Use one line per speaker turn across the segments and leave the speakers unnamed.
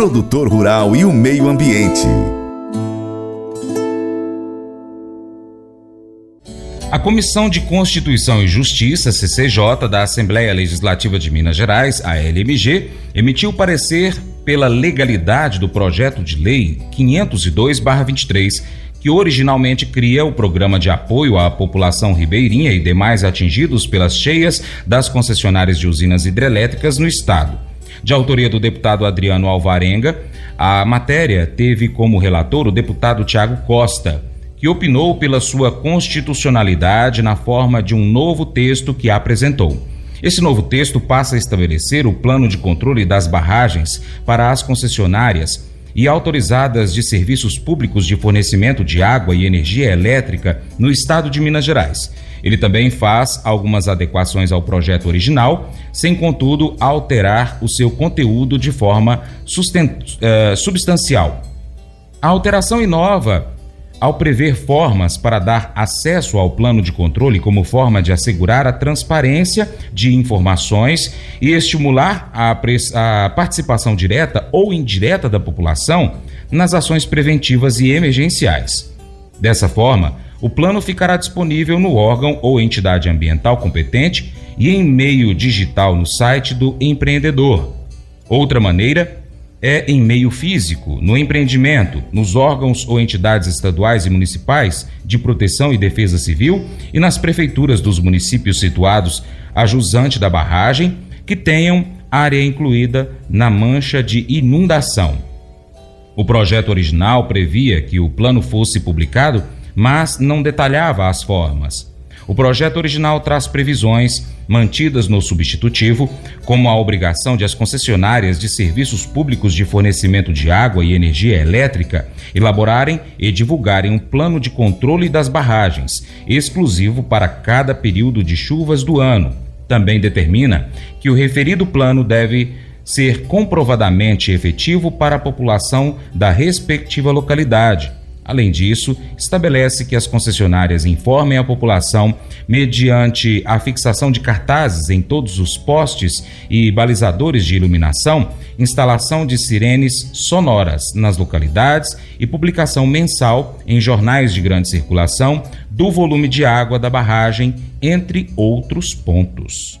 produtor rural e o meio ambiente.
A Comissão de Constituição e Justiça, CCJ, da Assembleia Legislativa de Minas Gerais, a LMG, emitiu parecer pela legalidade do projeto de lei 502-23, que originalmente cria o programa de apoio à população ribeirinha e demais atingidos pelas cheias das concessionárias de usinas hidrelétricas no estado. De autoria do deputado Adriano Alvarenga, a matéria teve como relator o deputado Tiago Costa que opinou pela sua constitucionalidade na forma de um novo texto que apresentou. Esse novo texto passa a estabelecer o plano de controle das barragens para as concessionárias e autorizadas de serviços públicos de fornecimento de água e energia elétrica no estado de Minas Gerais. Ele também faz algumas adequações ao projeto original, sem, contudo, alterar o seu conteúdo de forma uh, substancial. A alteração inova ao prever formas para dar acesso ao plano de controle como forma de assegurar a transparência de informações e estimular a, a, participação direta ou indireta da população nas ações preventivas e emergenciais. Dessa forma, o plano ficará disponível no órgão ou entidade ambiental competente e em meio digital no site do empreendedor. Outra maneira é em meio físico, no empreendimento, nos órgãos ou entidades estaduais e municipais de proteção e defesa civil e nas prefeituras dos municípios situados a jusante da barragem que tenham área incluída na mancha de inundação. O projeto original previa que o plano fosse publicado, mas não detalhava as formas. O projeto original traz previsões mantidas no substitutivo, como a obrigação de as concessionárias de serviços públicos de fornecimento de água e energia elétrica elaborarem e divulgarem um plano de controle das barragens, exclusivo para cada período de chuvas do ano. Também determina que o referido plano deve ser comprovadamente efetivo para a população da respectiva localidade Além disso, estabelece que as concessionárias informem a população, mediante a fixação de cartazes em todos os postes e balizadores de iluminação, instalação de sirenes sonoras nas localidades e publicação mensal em jornais de grande circulação do volume de água da barragem, entre outros pontos.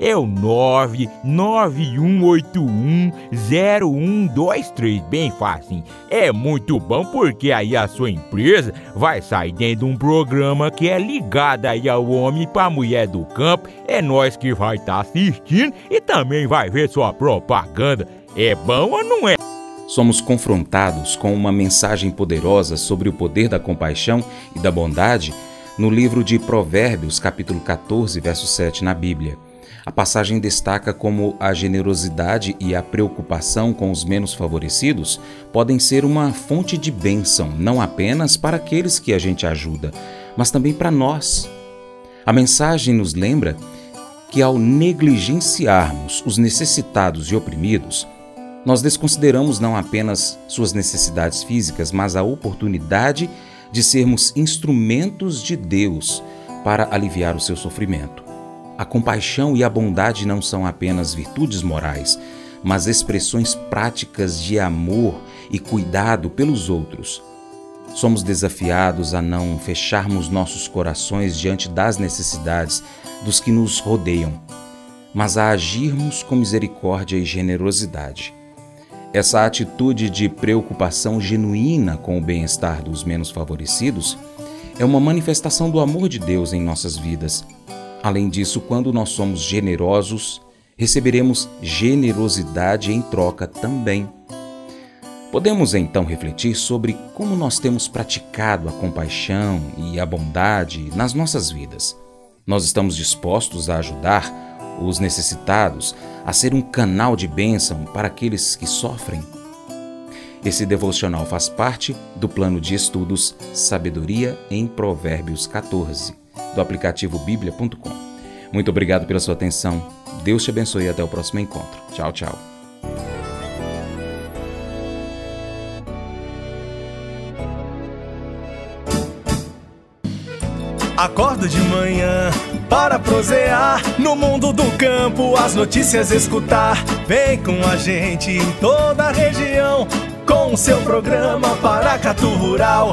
é o 991810123. Bem fácil. É muito bom porque aí a sua empresa vai sair dentro de um programa que é ligado aí ao homem para mulher do campo. É nós que vai estar tá assistindo e também vai ver sua propaganda. É bom ou não é?
somos confrontados com uma mensagem poderosa sobre o poder da compaixão e da bondade no livro de Provérbios, capítulo 14, verso 7 na Bíblia. A passagem destaca como a generosidade e a preocupação com os menos favorecidos podem ser uma fonte de bênção, não apenas para aqueles que a gente ajuda, mas também para nós. A mensagem nos lembra que ao negligenciarmos os necessitados e oprimidos, nós desconsideramos não apenas suas necessidades físicas, mas a oportunidade de sermos instrumentos de Deus para aliviar o seu sofrimento. A compaixão e a bondade não são apenas virtudes morais, mas expressões práticas de amor e cuidado pelos outros. Somos desafiados a não fecharmos nossos corações diante das necessidades dos que nos rodeiam, mas a agirmos com misericórdia e generosidade. Essa atitude de preocupação genuína com o bem-estar dos menos favorecidos é uma manifestação do amor de Deus em nossas vidas. Além disso, quando nós somos generosos, receberemos generosidade em troca também. Podemos então refletir sobre como nós temos praticado a compaixão e a bondade nas nossas vidas. Nós estamos dispostos a ajudar os necessitados, a ser um canal de bênção para aqueles que sofrem. Esse devocional faz parte do plano de estudos Sabedoria em Provérbios 14. Do aplicativo bíblia.com. Muito obrigado pela sua atenção. Deus te abençoe e até o próximo encontro. Tchau, tchau.
Acordo de manhã para prosear no mundo do campo, as notícias escutar. Vem com a gente em toda a região com o seu programa Paracatu Rural.